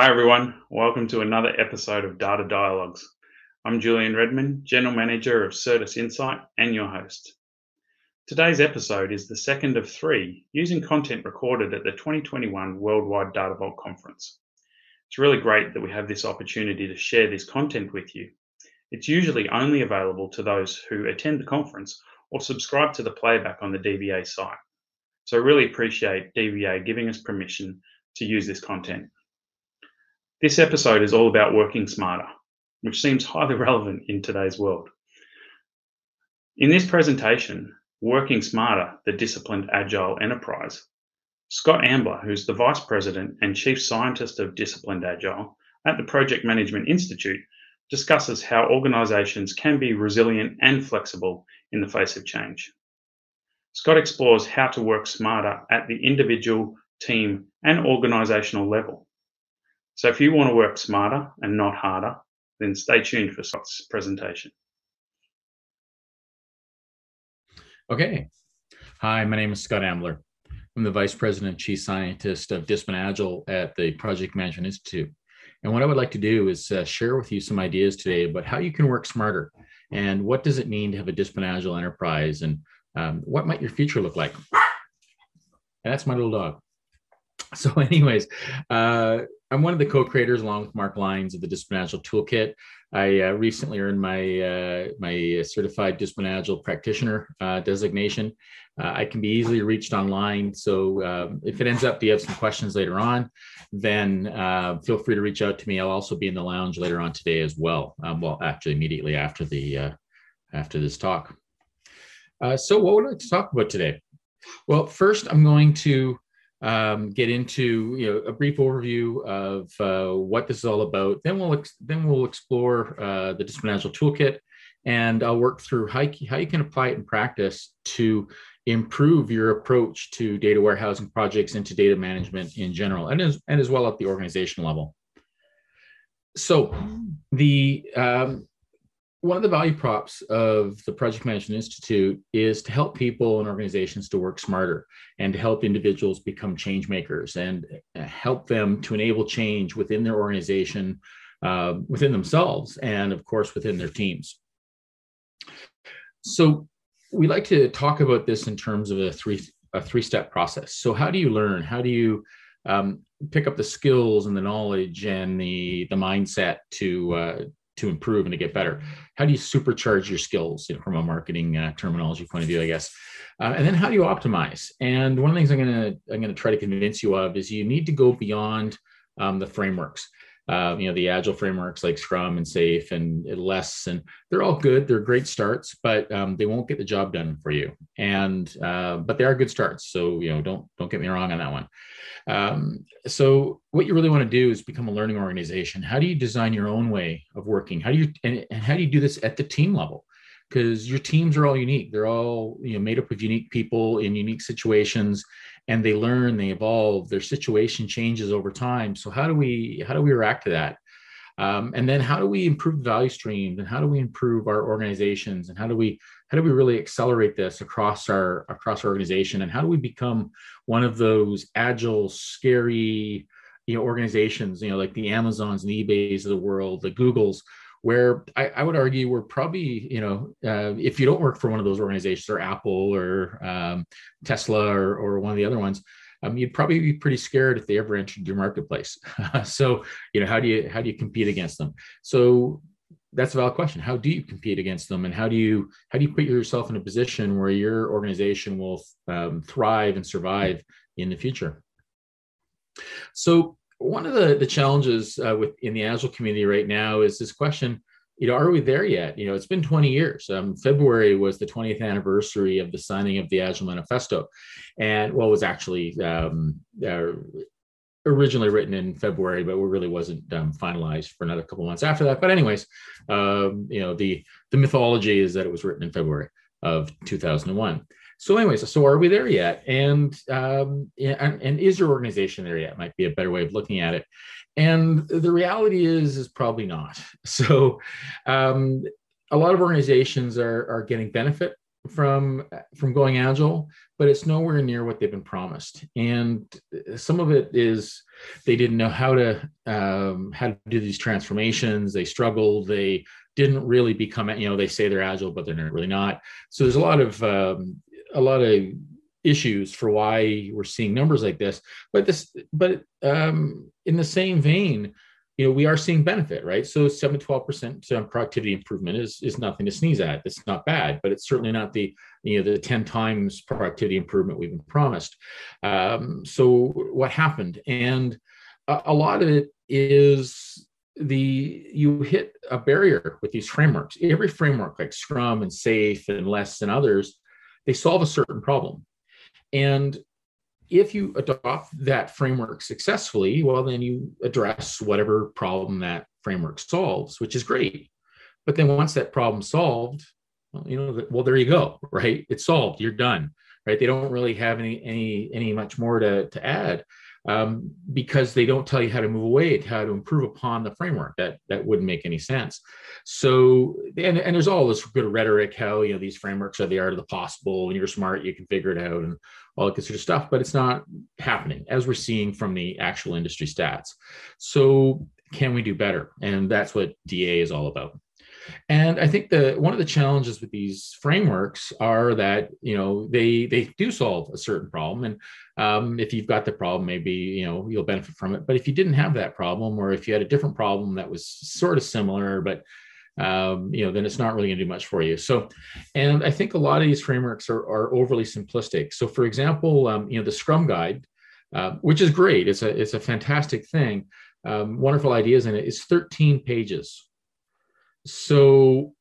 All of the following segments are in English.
Hi, everyone. Welcome to another episode of Data Dialogues. I'm Julian Redman, General Manager of Certus Insight and your host. Today's episode is the second of three using content recorded at the 2021 Worldwide Data Vault Conference. It's really great that we have this opportunity to share this content with you. It's usually only available to those who attend the conference or subscribe to the playback on the DVA site. So I really appreciate DVA giving us permission to use this content. This episode is all about working smarter, which seems highly relevant in today's world. In this presentation, Working Smarter, the Disciplined Agile Enterprise, Scott Ambler, who's the Vice President and Chief Scientist of Disciplined Agile at the Project Management Institute, discusses how organizations can be resilient and flexible in the face of change. Scott explores how to work smarter at the individual, team, and organizational level so if you want to work smarter and not harder, then stay tuned for Scott's presentation. Okay. Hi, my name is Scott Ambler. I'm the Vice President and Chief Scientist of Discipline Agile at the Project Management Institute. And what I would like to do is uh, share with you some ideas today about how you can work smarter and what does it mean to have a Discipline Agile enterprise and um, what might your future look like. And that's my little dog. So, anyways, uh, I'm one of the co-creators, along with Mark Lines of the Discipline Agile Toolkit. I uh, recently earned my uh, my certified Discipline Agile practitioner uh, designation. Uh, I can be easily reached online, so um, if it ends up you have some questions later on, then uh, feel free to reach out to me. I'll also be in the lounge later on today as well. Um, well, actually, immediately after the after this talk. so, what would I like to talk about today? Well, first, I'm going to um, get into you know a brief overview of uh, what this is all about. Then we'll ex- then we'll explore uh, the Discipline Agile Toolkit, and I'll work through how you, how you can apply it in practice to improve your approach to data warehousing projects and to data management in general, and as and as well at the organization level. So the um, one of the value props of the Project Management Institute is to help people and organizations to work smarter and to help individuals become change makers and uh, help them to enable change within their organization, uh, within themselves, and of course within their teams. So we like to talk about this in terms of a three a three step process. So how do you learn? How do you um, pick up the skills and the knowledge and the the mindset to uh, to improve and to get better. How do you supercharge your skills you know, from a marketing uh, terminology point of view i guess? Uh, and then how do you optimize? And one of the things i'm going to i'm going to try to convince you of is you need to go beyond um, the frameworks uh, you know the agile frameworks like scrum and SAFe and LeSS and they're all good. They're great starts but um, they won't get the job done for you. And uh, but they are good starts. So you know don't don't get me wrong on that one. Um, so what you really want to do is become a learning organization. How do you design your own way of working? How do you and, and how do you do this at the team level? Because your teams are all unique. They're all you know made up of unique people in unique situations and they learn they evolve their situation changes over time. So how do we how do we react to that? Um, and then how do we improve the value streams and how do we improve our organizations and how do we how do we really accelerate this across our across our organization? And how do we become one of those agile scary you know organizations you know like the amazons and ebays of the world the googles where I, I, would argue we're probably, you know, uh, if you don't work for one of those organizations or Apple or um, Tesla or, or one of the other ones, um, you'd probably be pretty scared if they ever entered your marketplace. so, you know, how do you how do you compete against them? So that's a valid question. How do you compete against them, and how do you how do you put yourself in a position where your organization will um, thrive and survive in the future? So one of the, the challenges uh, with in the agile community right now is this question you know are we there yet? You know it's been 20 years. Um, february was the 20th anniversary of the signing of the agile manifesto. And well was actually um, uh, originally written in february but really wasn't um, finalized for another couple months after that. But anyways um, you know the the mythology is that it was written in february of 2001 so, anyways, so are we there yet? And um, and, and is your organization there yet? Might be a better way of looking at it. And the reality is, is probably not. So, um, a lot of organizations are are getting benefit from from going agile but it's nowhere near what they've been promised and some of it is they didn't know how to um, how to do these transformations they struggled they didn't really become you know they say they're agile but they're really not so there's a lot of um, a lot of issues for why we're seeing numbers like this but this but um, in the same vein you know, we are seeing benefit, right? So 7 to 12% productivity improvement is, is nothing to sneeze at. It's not bad, but it's certainly not the, you know, the 10 times productivity improvement we've been promised. Um, so what happened? And a, a lot of it is the you hit a barrier with these frameworks. Every framework like Scrum and SAFe and LeSS and others, they solve a certain problem. And if you adopt that framework successfully, well, then you address whatever problem that framework solves, which is great. But then once that problem solved, well, you know, well, there you go, right? It's solved. You're done, right? They don't really have any any any much more to to add um, because they don't tell you how to move away, how to improve upon the framework. That that wouldn't make any sense. So, and, and there's all this good rhetoric, how you know these frameworks are the art of the possible. When you're smart, you can figure it out, and all that sort of stuff. But it's not happening as we're seeing from the actual industry stats. So, can we do better? And that's what DA is all about. And I think the one of the challenges with these frameworks are that you know they they do solve a certain problem, and um, if you've got the problem, maybe you know you'll benefit from it. But if you didn't have that problem, or if you had a different problem that was sort of similar, but um, you know, then it's not really going to do much for you. So, and I think a lot of these frameworks are, are overly simplistic. So, for example, um, you know, the Scrum Guide, uh, which is great, it's a it's a fantastic thing, um, wonderful ideas in it. It's 13 pages. So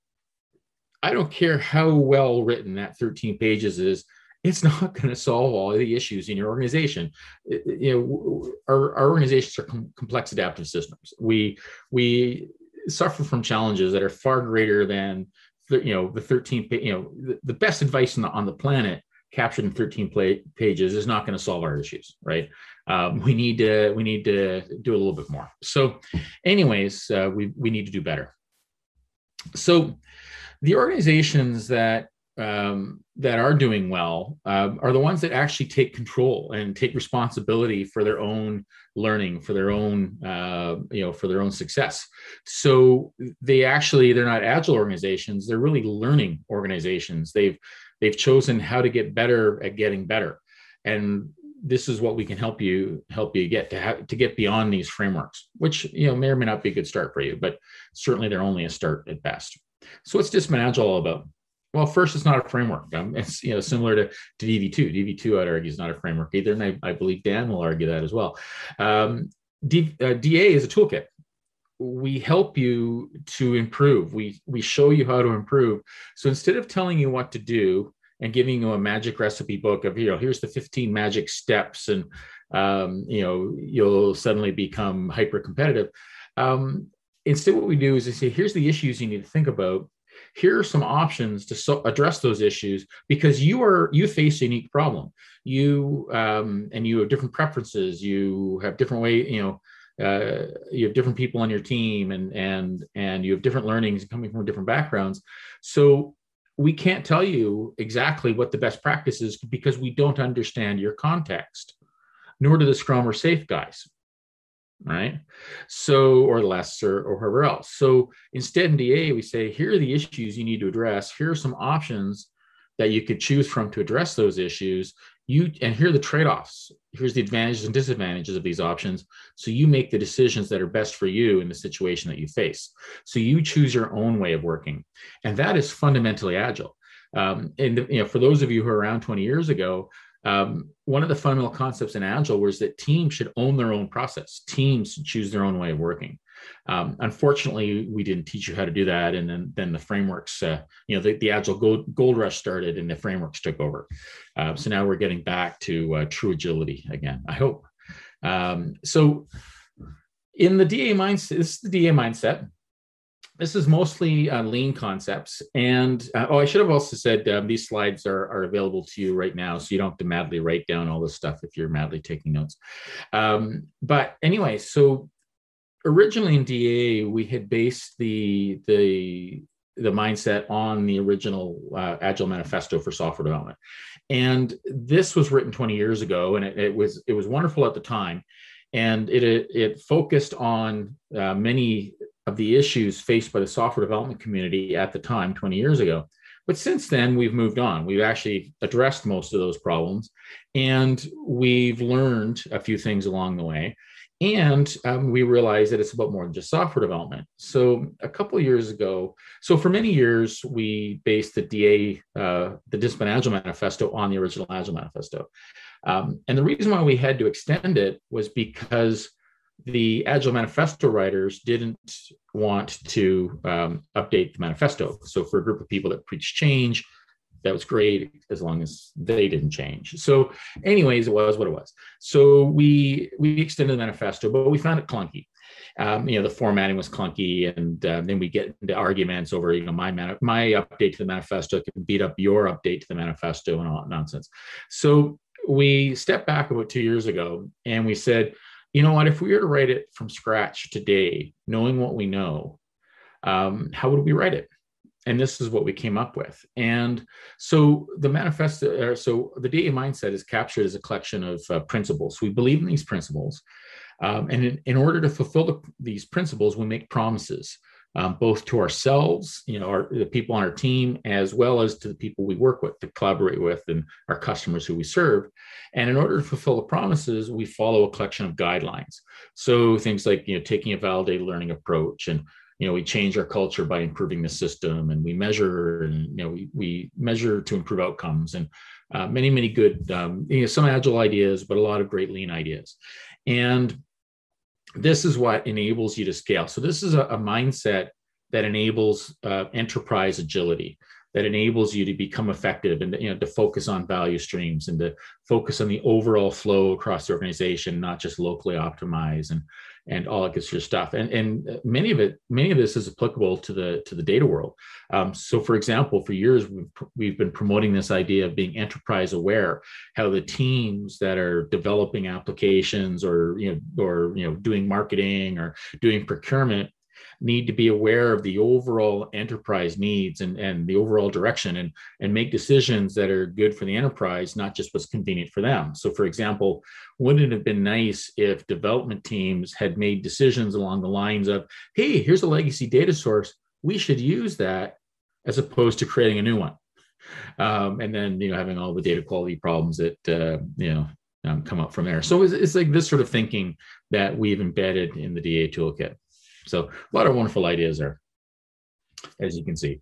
I don't care how well written that 13 pages is, it's not going to solve all the issues in your organization. You know, our, our organizations are com- complex adaptive systems. We we suffer from challenges that are far greater than you know the 13 you know the, the best advice on the, on the planet captured in 13 play, pages is not going to solve our issues right um, we need to we need to do a little bit more so anyways uh, we we need to do better so the organizations that um, that are doing well um, are the ones that actually take control and take responsibility for their own learning, for their own uh, you know for their own success. So they actually they're not agile organizations; they're really learning organizations. They've they've chosen how to get better at getting better, and this is what we can help you help you get to have to get beyond these frameworks, which you know may or may not be a good start for you, but certainly they're only a start at best. So what's Discipline Agile all about? Well, first, it's not a framework. Um, it's you know similar to, to DV2. DV2, I'd argue, is not a framework either, and I, I believe Dan will argue that as well. Um, D, uh, DA is a toolkit. We help you to improve. We we show you how to improve. So instead of telling you what to do, and giving you a magic recipe book of you know here's the 15 magic steps and um, you know you'll suddenly become hyper competitive um, instead what we do is we say here's the issues you need to think about. Here are some options to so address those issues because you are you face a unique problem. You um, and you have different preferences. You have different way you know uh, you have different people on your team and and and you have different learnings coming from different backgrounds. So we can't tell you exactly what the best practice is because we don't understand your context, nor do the Scrum or SAFe guys, right? So, or LeSS or, or whoever else. So instead in DA, we say, here are the issues you need to address. Here are some options that you could choose from to address those issues you and here are the trade-offs. Here's the advantages and disadvantages of these options. So you make the decisions that are best for you in the situation that you face. So you choose your own way of working. And that is fundamentally agile. Um, and you know for those of you who are around 20 years ago um, one of the fundamental concepts in agile was that teams should own their own process. Teams choose their own way of working um, unfortunately, we didn't teach you how to do that, and then then the frameworks, uh, you know, the, the agile gold, gold rush started, and the frameworks took over. Uh, so now we're getting back to uh, true agility again. I hope. Um, so in the DA mindset, this is the DA mindset. This is mostly uh, lean concepts. And uh, oh, I should have also said um, these slides are, are available to you right now. So you don't have to madly write down all this stuff if you're madly taking notes. Um, but anyway, so originally in DA, we had based the the the mindset on the original uh, Agile Manifesto for software development. And this was written 20 years ago, and it, it was it was wonderful at the time, and it it, it focused on uh, many of the issues faced by the software development community at the time 20 years ago. But since then, we've moved on. We've actually addressed most of those problems, and we've learned a few things along the way and um, we realized that it's about more than just software development. So a couple years ago, so for many years we based the DA, uh, the Discipline Agile Manifesto on the original Agile Manifesto, um, and the reason why we had to extend it was because the Agile Manifesto writers didn't want to um, update the manifesto. So for a group of people that preach change, that was great as long as they didn't change. So, anyways, it was what it was. So we we extended the manifesto, but we found it clunky. Um, you know, the formatting was clunky, and uh, then we get into arguments over you know my man- my update to the manifesto can beat up your update to the manifesto and all that nonsense. So we stepped back about two years ago and we said, you know what, if we were to write it from scratch today, knowing what we know, um, how would we write it? And this is what we came up with. And so the manifesto, so the DA mindset is captured as a collection of uh, principles. We believe in these principles. Um, and in, in, order to fulfill the, these principles, we make promises, um, both to ourselves, you know, our, the people on our team, as well as to the people we work with, to collaborate with, and our customers who we serve. And in order to fulfill the promises, we follow a collection of guidelines. So things like, you know, taking a validated learning approach and you know we change our culture by improving the system and we measure and you know we, we measure to improve outcomes and uh, many many good um, you know some agile ideas but a lot of great lean ideas. And this is what enables you to scale. So this is a, a mindset that enables uh, enterprise agility that enables you to become effective and you know to focus on value streams and to focus on the overall flow across the organization not just locally optimize. And and all that sort of stuff. And and many of it, many of this is applicable to the to the data world. Um, so, for example, for years we've, we've been promoting this idea of being enterprise aware. How the teams that are developing applications or you know or you know doing marketing or doing procurement need to be aware of the overall enterprise needs and, and the overall direction and, and make decisions that are good for the enterprise, not just what's convenient for them. So, for example, wouldn't it have been nice if development teams had made decisions along the lines of, hey, here's a legacy data source, we should use that as opposed to creating a new one. Um, and then you know having all the data quality problems that uh, you know um, come up from there. So it's, it's, like this sort of thinking that we've embedded in the DA toolkit. So a lot of wonderful ideas there, as you can see.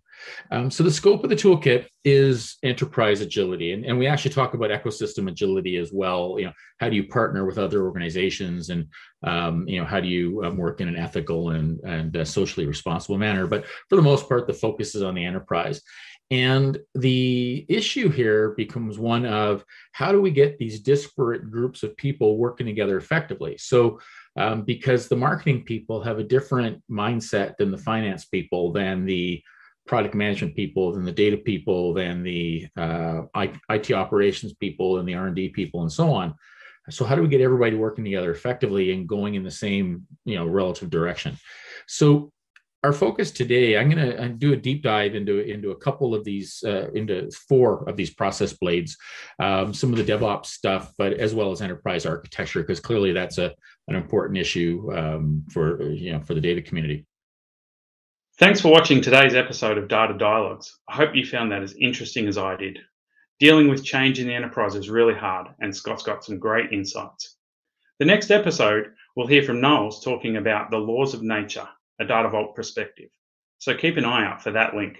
Um, so the scope of the toolkit is enterprise agility, and, and we actually talk about ecosystem agility as well. You know, how do you partner with other organizations, and um, you know, how do you um, work in an ethical and and uh, socially responsible manner? But for the most part, the focus is on the enterprise. And the issue here becomes one of how do we get these disparate groups of people working together effectively? So um, because the marketing people have a different mindset than the finance people, than the product management people, than the data people, than the uh, IT operations people, and the R&D people, and so on. So how do we get everybody working together effectively and going in the same, you know, relative direction? So our focus today, I'm going to do a deep dive into into a couple of these, uh, into four of these process blades, um, some of the DevOps stuff, but as well as enterprise architecture, because clearly that's a an important issue um, for you know for the data community. Thanks for watching today's episode of Data Dialogues. I hope you found that as interesting as I did. Dealing with change in the enterprise is really hard, and Scott's got some great insights. The next episode, we'll hear from Knowles talking about the laws of nature a Data Vault perspective. So keep an eye out for that link.